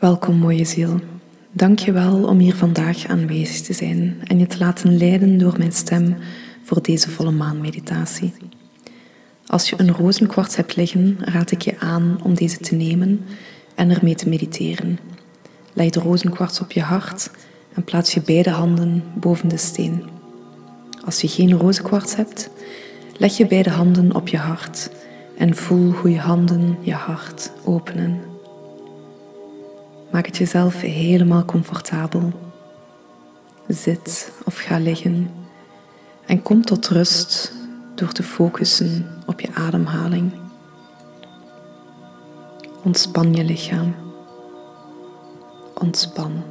Welkom mooie ziel. Dank je wel om hier vandaag aanwezig te zijn en je te laten leiden door mijn stem voor deze volle maanmeditatie. Als je een rozenkwarts hebt liggen, raad ik je aan om deze te nemen en ermee te mediteren. Leg de rozenkwarts op je hart en plaats je beide handen boven de steen. Als je geen rozenkwarts hebt, leg je beide handen op je hart en voel hoe je handen je hart openen. Maak het jezelf helemaal comfortabel. Zit of ga liggen en kom tot rust door te focussen op je ademhaling. Ontspan je lichaam. Ontspan.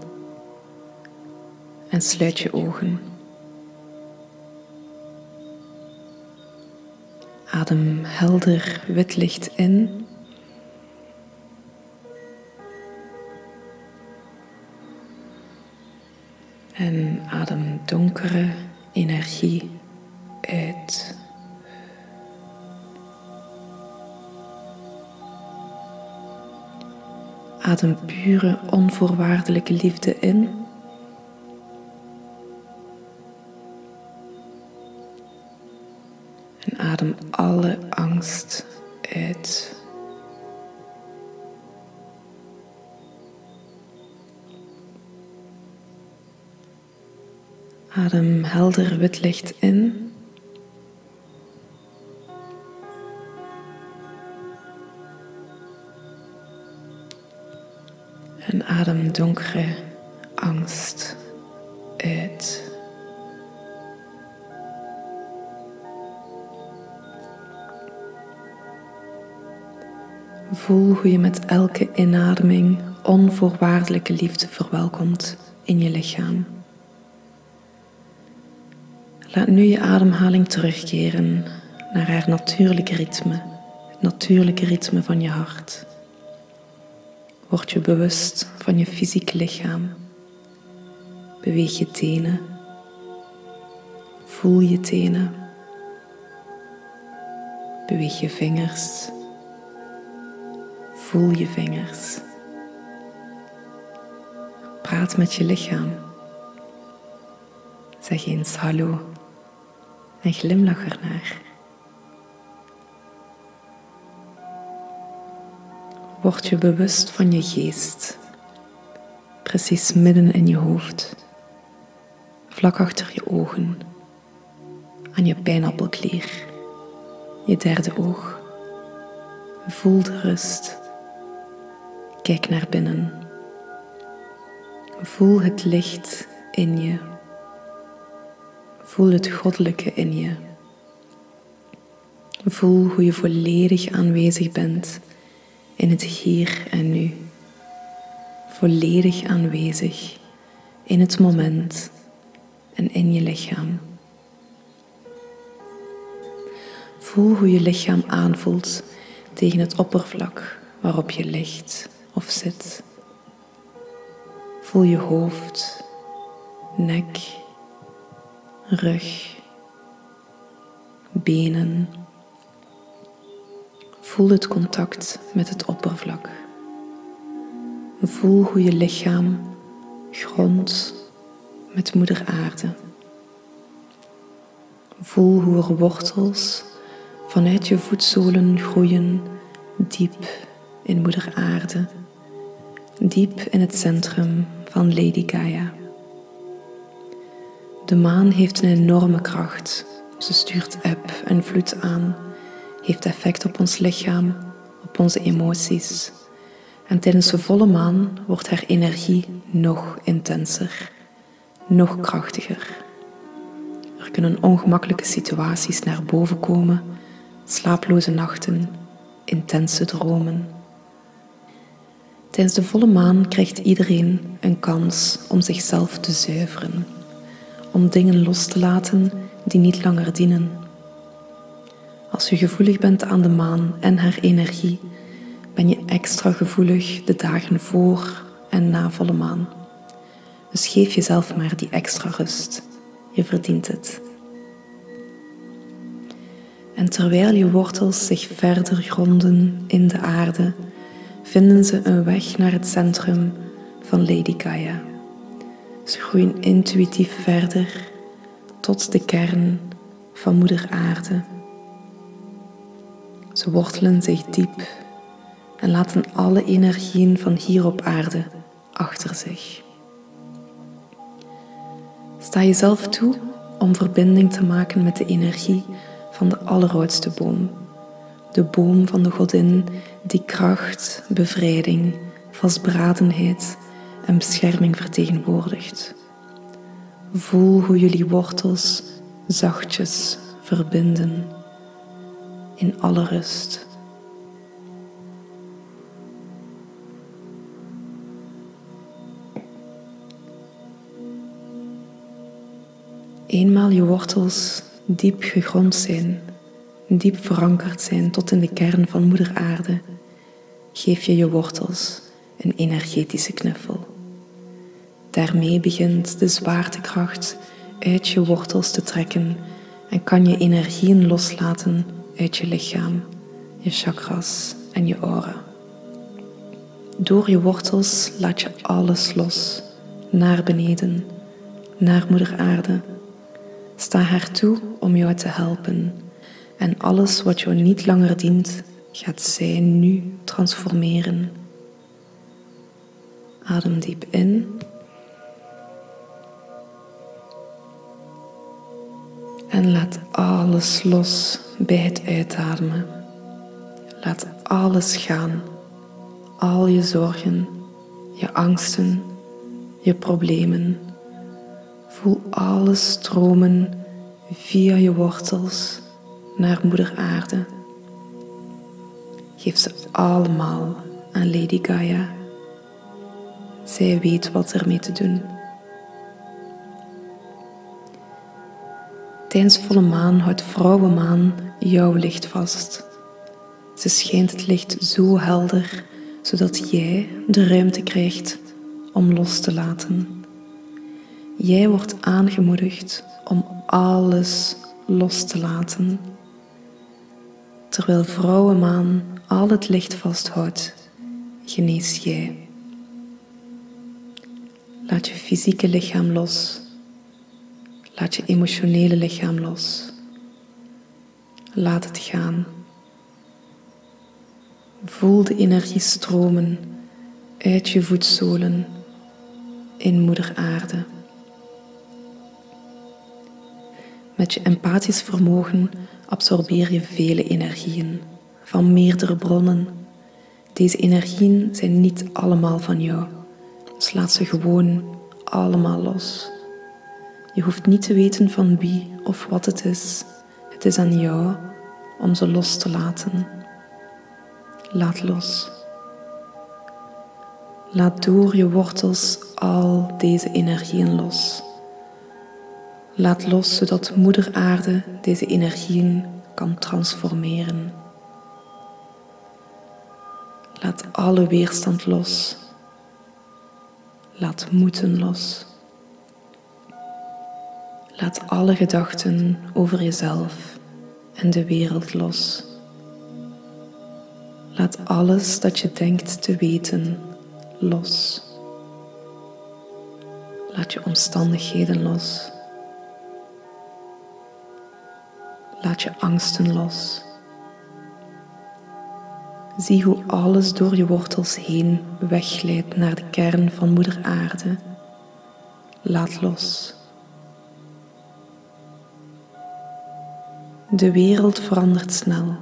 En sluit je ogen. Adem helder wit licht in. En adem donkere energie uit. Adem pure, onvoorwaardelijke liefde in. En adem alle angst uit. Adem helder wit licht in. En adem donkere angst uit. Voel hoe je met elke inademing onvoorwaardelijke liefde verwelkomt in je lichaam. Laat nu je ademhaling terugkeren naar haar natuurlijke ritme, het natuurlijke ritme van je hart. Word je bewust van je fysieke lichaam. Beweeg je tenen. Voel je tenen. Beweeg je vingers. Voel je vingers. Praat met je lichaam. Zeg eens hallo en glimlach ernaar. Word je bewust van je geest, precies midden in je hoofd, vlak achter je ogen, aan je pijnappelklier, je derde oog. Voel de rust. Kijk naar binnen. Voel het licht in je. Voel het goddelijke in je. Voel hoe je volledig aanwezig bent in het hier en nu. Volledig aanwezig in het moment en in je lichaam. Voel hoe je lichaam aanvoelt tegen het oppervlak waarop je ligt of zit. Voel je hoofd, nek, rug, benen Voel het contact met het oppervlak. Voel hoe je lichaam grondt met moeder aarde. Voel hoe er wortels vanuit je voetzolen groeien diep in moeder aarde, diep in het centrum van Lady Gaia. De maan heeft een enorme kracht. Ze stuurt eb en vloed aan heeft effect op ons lichaam, op onze emoties. En tijdens de volle maan wordt haar energie nog intenser, nog krachtiger. Er kunnen ongemakkelijke situaties naar boven komen, slaaploze nachten, intense dromen. Tijdens de volle maan krijgt iedereen een kans om zichzelf te zuiveren, om dingen los te laten die niet langer dienen als je gevoelig bent aan de maan en haar energie, ben je extra gevoelig de dagen voor en na volle maan. Dus geef jezelf maar die extra rust. Je verdient het. En terwijl je wortels zich verder gronden in de aarde, vinden ze een weg naar het centrum van Lady Gaia. Ze groeien intuïtief verder tot de kern van Moeder Aarde. Ze wortelen zich diep en laten alle energieën van hier op aarde achter zich. Sta jezelf toe om verbinding te maken met de energie van de alleroudste boom. De boom van de godin die kracht, bevrijding, vastberadenheid en bescherming vertegenwoordigt. Voel hoe jullie wortels zachtjes verbinden in alle rust. Eenmaal je wortels diep gegrond zijn, diep verankerd zijn tot in de kern van Moeder Aarde, geef je je wortels een energetische knuffel. Daarmee begint de zwaartekracht uit je wortels te trekken en kan je energieën loslaten uit je lichaam, je chakras en je aura. Door je wortels laat je alles los, naar beneden, naar Moeder Aarde. Sta haar toe om jou te helpen en alles wat jou niet langer dient, gaat zij nu transformeren. Adem diep in. En laat alles los bij het uitademen. Laat alles gaan. Al je zorgen, je angsten, je problemen. Voel alles stromen via je wortels naar Moeder Aarde. Geef ze allemaal aan Lady Gaia. Zij weet wat ermee te doen. Tijdens volle maan houdt vrouwenmaan jouw licht vast. Ze schijnt het licht zo helder, zodat jij de ruimte krijgt om los te laten. Jij wordt aangemoedigd om alles los te laten. Terwijl vrouwenmaan al het licht vasthoudt, genees jij. Laat je fysieke lichaam los. Laat je emotionele lichaam los. Laat het gaan. Voel de energie stromen uit je voetzolen in Moeder Aarde. Met je empathisch vermogen absorbeer je vele energieën van meerdere bronnen. Deze energieën zijn niet allemaal van jou, dus laat ze gewoon allemaal los. Je hoeft niet te weten van wie of wat het is. Het is aan jou om ze los te laten. Laat los. Laat door je wortels al deze energieën los. Laat los zodat Moeder Aarde deze energieën kan transformeren. Laat alle weerstand los. Laat moeten los. Laat alle gedachten over jezelf en de wereld los. Laat alles dat je denkt te weten los. Laat je omstandigheden los. Laat je angsten los. Zie hoe alles door je wortels heen wegglijdt naar de kern van Moeder Aarde. Laat los. De wereld verandert snel.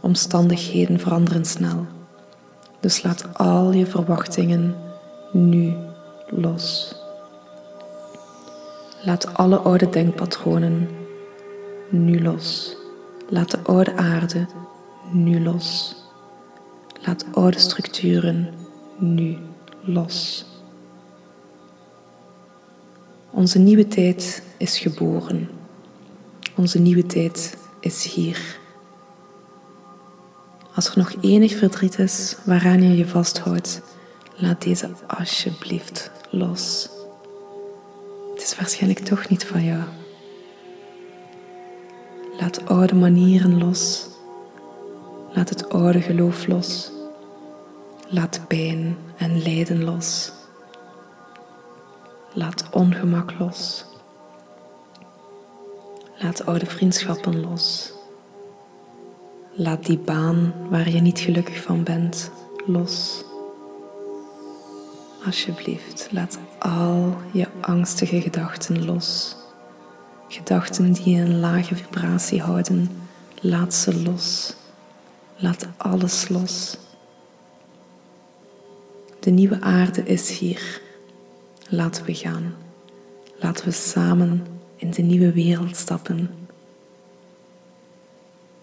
Omstandigheden veranderen snel. Dus laat al je verwachtingen nu los. Laat alle oude denkpatronen nu los. Laat de oude aarde nu los. Laat oude structuren nu los. Onze nieuwe tijd is geboren. Onze nieuwe tijd is hier. Als er nog enig verdriet is waaraan je je vasthoudt, laat deze alsjeblieft los. Het is waarschijnlijk toch niet van jou. Laat oude manieren los. Laat het oude geloof los. Laat pijn en lijden los. Laat ongemak los. Laat oude vriendschappen los. Laat die baan waar je niet gelukkig van bent los. Alsjeblieft, laat al je angstige gedachten los. Gedachten die een lage vibratie houden, laat ze los. Laat alles los. De nieuwe aarde is hier. Laten we gaan. Laten we samen in de nieuwe wereld stappen.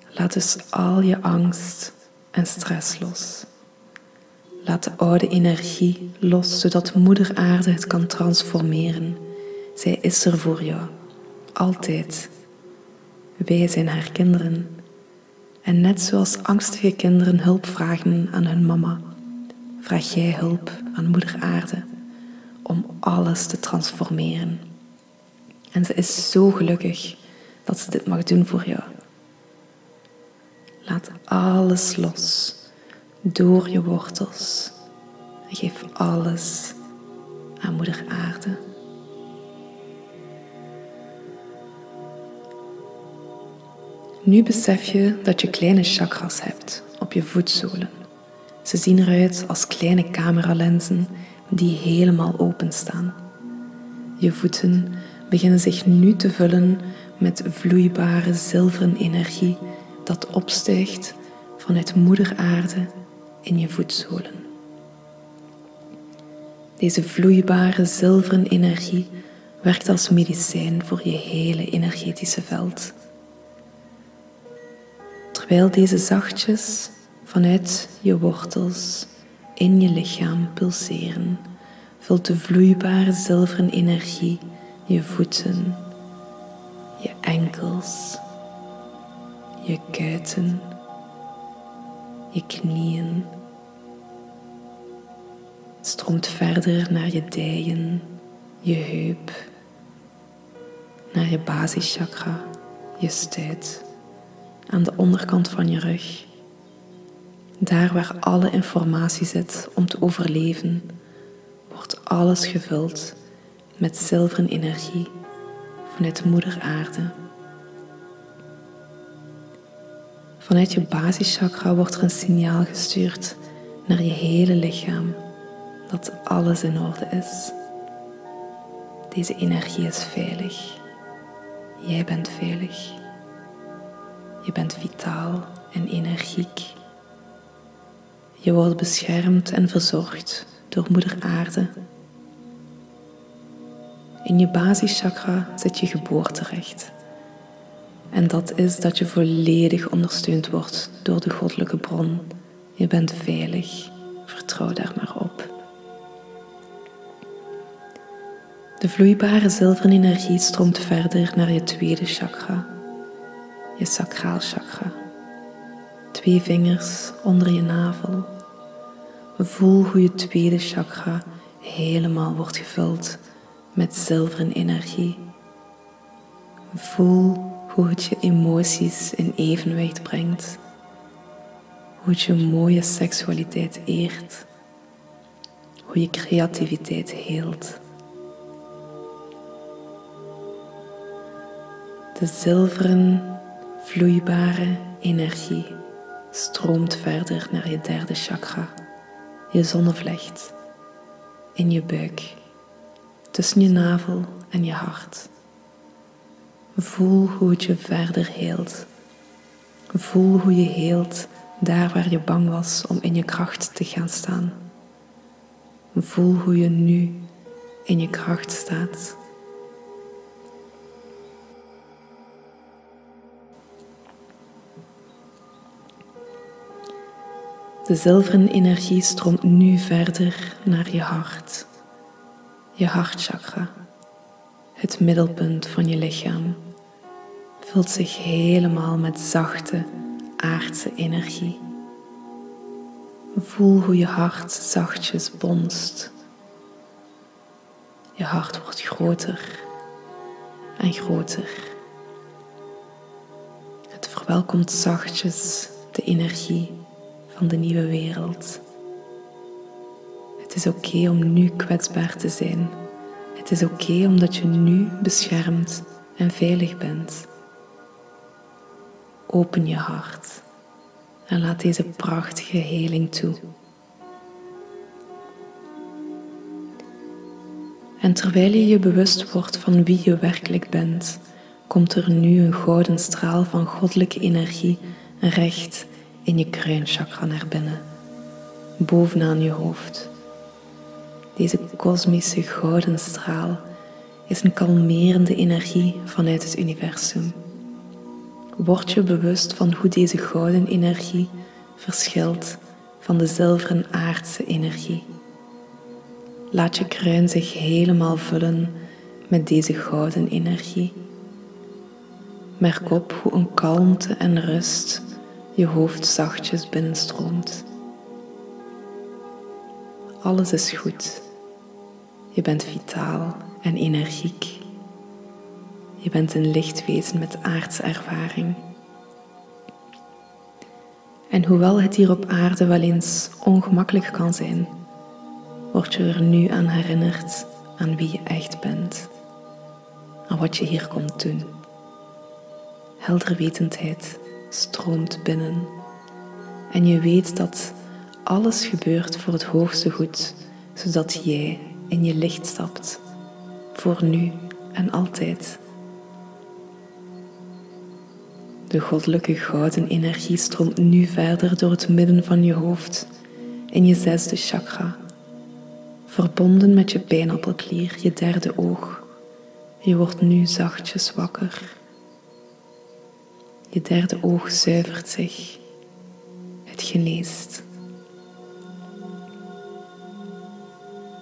Laat dus al je angst en stress los. Laat de oude energie los, zodat Moeder Aarde het kan transformeren. Zij is er voor jou, altijd. Wij zijn haar kinderen. En net zoals angstige kinderen hulp vragen aan hun mama, vraag jij hulp aan Moeder Aarde om alles te transformeren. En ze is zo gelukkig dat ze dit mag doen voor jou. Laat alles los door je wortels. En geef alles aan Moeder Aarde. Nu besef je dat je kleine chakras hebt op je voetzolen. Ze zien eruit als kleine cameralenzen die helemaal openstaan. Je voeten beginnen zich nu te vullen met vloeibare zilveren energie dat opstijgt vanuit moeder aarde in je voetzolen. Deze vloeibare zilveren energie werkt als medicijn voor je hele energetische veld. Terwijl deze zachtjes vanuit je wortels in je lichaam pulseren, vult de vloeibare zilveren energie je voeten, je enkels, je kuiten, je knieën. Stroomt verder naar je dijen, je heup, naar je basischakra, je stuit, aan de onderkant van je rug. Daar waar alle informatie zit om te overleven, wordt alles gevuld met zilveren energie vanuit Moeder Aarde. Vanuit je basischakra wordt er een signaal gestuurd naar je hele lichaam dat alles in orde is. Deze energie is veilig. Jij bent veilig. Je bent vitaal en energiek. Je wordt beschermd en verzorgd door Moeder Aarde. In je basischakra zit je geboorterecht. En dat is dat je volledig ondersteund wordt door de goddelijke bron. Je bent veilig. Vertrouw daar maar op. De vloeibare zilveren energie stroomt verder naar je tweede chakra, je sacraal chakra. Twee vingers onder je navel. Voel hoe je tweede chakra helemaal wordt gevuld met zilveren energie. Voel hoe het je emoties in evenwicht brengt. Hoe het je mooie seksualiteit eert. Hoe je creativiteit heelt. De zilveren, vloeibare energie stroomt verder naar je derde chakra, je zonnevlecht, in je buik, tussen je navel en je hart. Voel hoe het je verder heelt. Voel hoe je heelt daar waar je bang was om in je kracht te gaan staan. Voel hoe je nu in je kracht staat. De zilveren energie stroomt nu verder naar je hart, je hartchakra, het middelpunt van je lichaam vult zich helemaal met zachte, aardse energie. Voel hoe je hart zachtjes bonst. Je hart wordt groter en groter. Het verwelkomt zachtjes de energie van de nieuwe wereld. Het is oké om nu kwetsbaar te zijn. Het is oké omdat je nu beschermd en veilig bent. Open je hart en laat deze prachtige heling toe. En terwijl je je bewust wordt van wie je werkelijk bent, komt er nu een gouden straal van goddelijke energie recht in je kruinchakra naar binnen, bovenaan je hoofd. Deze kosmische gouden straal is een kalmerende energie vanuit het universum. Word je bewust van hoe deze gouden energie verschilt van de zilveren aardse energie. Laat je kruin zich helemaal vullen met deze gouden energie. Merk op hoe een kalmte en rust je hoofd zachtjes binnenstroomt. Alles is goed. Je bent vitaal en energiek. Je bent een lichtwezen met aardse ervaring. En hoewel het hier op aarde wel eens ongemakkelijk kan zijn, word je er nu aan herinnerd aan wie je echt bent, aan wat je hier komt doen. Helderwetendheid stroomt binnen en je weet dat alles gebeurt voor het hoogste goed, zodat jij in je licht stapt, voor nu en altijd. De goddelijke gouden energie stroomt nu verder door het midden van je hoofd, in je zesde chakra, verbonden met je pijnappelklier, je derde oog. Je wordt nu zachtjes wakker. Je derde oog zuivert zich. Het geneest.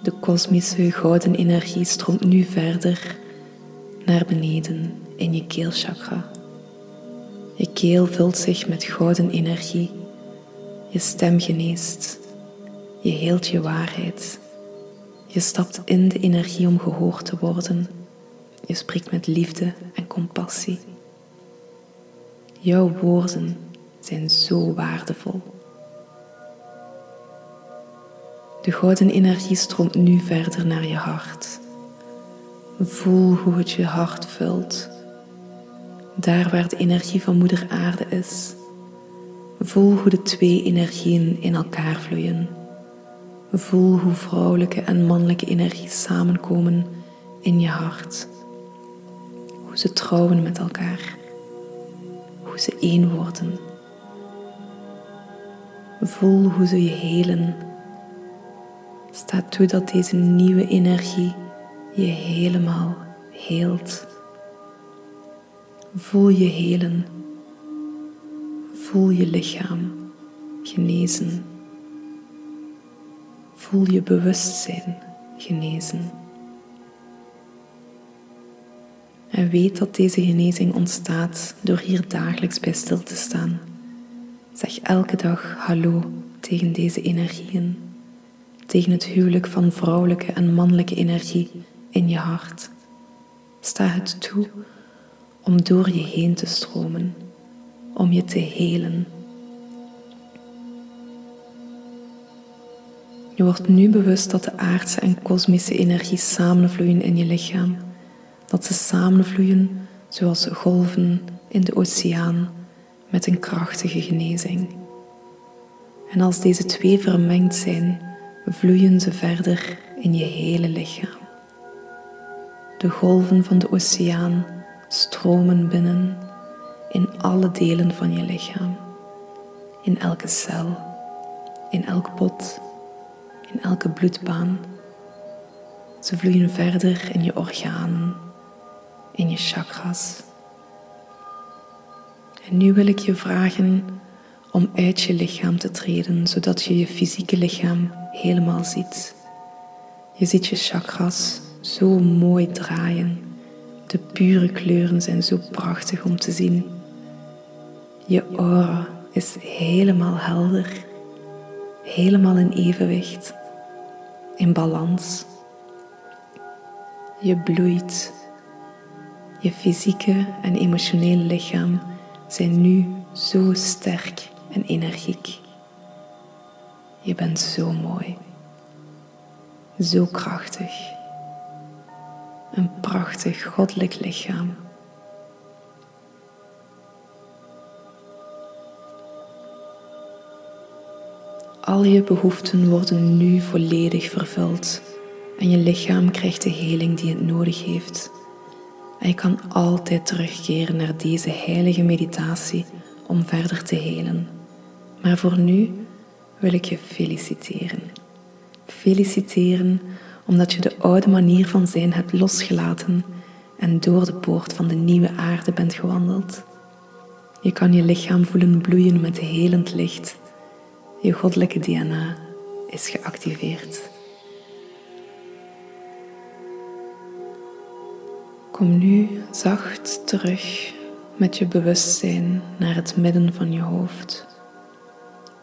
De kosmische gouden energie stroomt nu verder naar beneden in je keelchakra. Je keel vult zich met gouden energie. Je stem geneest. Je heelt je waarheid. Je stapt in de energie om gehoord te worden. Je spreekt met liefde en compassie. Jouw woorden zijn zo waardevol. De gouden energie stroomt nu verder naar je hart. Voel hoe het je hart vult. Daar waar de energie van Moeder Aarde is. Voel hoe de twee energieën in elkaar vloeien. Voel hoe vrouwelijke en mannelijke energie samenkomen in je hart. Hoe ze trouwen met elkaar. Hoe ze één worden. Voel hoe ze je helen. Sta toe dat deze nieuwe energie je helemaal heelt. Voel je helen. Voel je lichaam genezen. Voel je bewustzijn genezen. En weet dat deze genezing ontstaat door hier dagelijks bij stil te staan. Zeg elke dag hallo tegen deze energieën, tegen het huwelijk van vrouwelijke en mannelijke energie in je hart. Sta het toe om door je heen te stromen, om je te helen. Je wordt nu bewust dat de aardse en kosmische energie samenvloeien in je lichaam. Dat ze samenvloeien zoals golven in de oceaan met een krachtige genezing. En als deze twee vermengd zijn, vloeien ze verder in je hele lichaam. De golven van de oceaan stromen binnen in alle delen van je lichaam, in elke cel, in elk bot, in elke bloedbaan. Ze vloeien verder in je organen, in je chakras. En nu wil ik je vragen om uit je lichaam te treden, zodat je je fysieke lichaam helemaal ziet. Je ziet je chakras zo mooi draaien de pure kleuren zijn zo prachtig om te zien. Je aura is helemaal helder, helemaal in evenwicht, in balans. Je bloeit. Je fysieke en emotionele lichaam zijn nu zo sterk en energiek. Je bent zo mooi. Zo krachtig. Een prachtig goddelijk lichaam. Al je behoeften worden nu volledig vervuld en je lichaam krijgt de heling die het nodig heeft. En je kan altijd terugkeren naar deze heilige meditatie om verder te helen. Maar voor nu wil ik je feliciteren. Feliciteren omdat je de oude manier van zijn hebt losgelaten en door de poort van de nieuwe aarde bent gewandeld. Je kan je lichaam voelen bloeien met helend licht. Je goddelijke DNA is geactiveerd. Kom nu zacht terug met je bewustzijn naar het midden van je hoofd.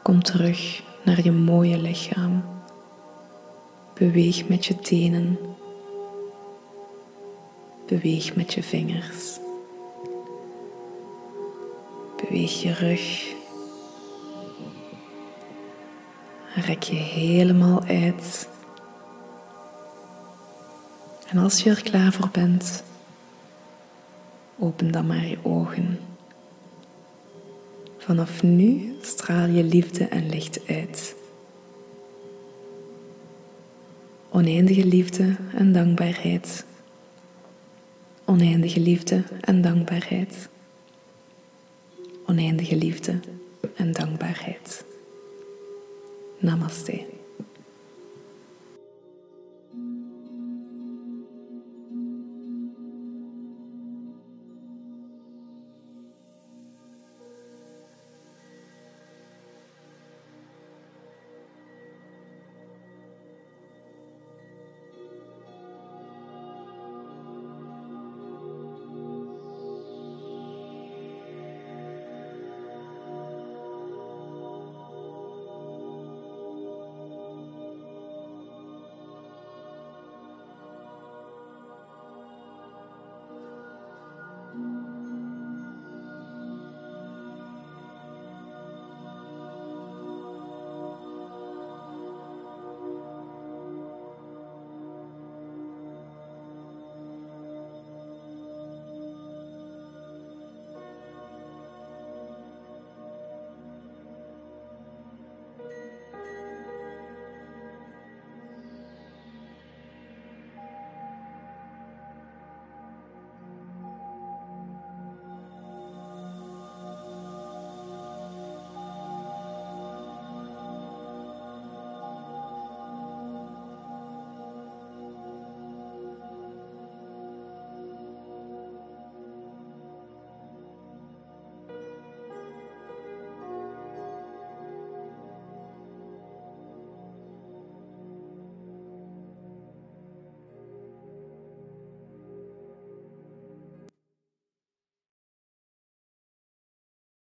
Kom terug naar je mooie lichaam. Beweeg met je tenen. Beweeg met je vingers. Beweeg je rug. Rek je helemaal uit. En als je er klaar voor bent, Open dan maar je ogen. Vanaf nu straal je liefde en licht uit. Oneindige liefde en dankbaarheid. Oneindige liefde en dankbaarheid. Oneindige liefde en dankbaarheid. Namaste.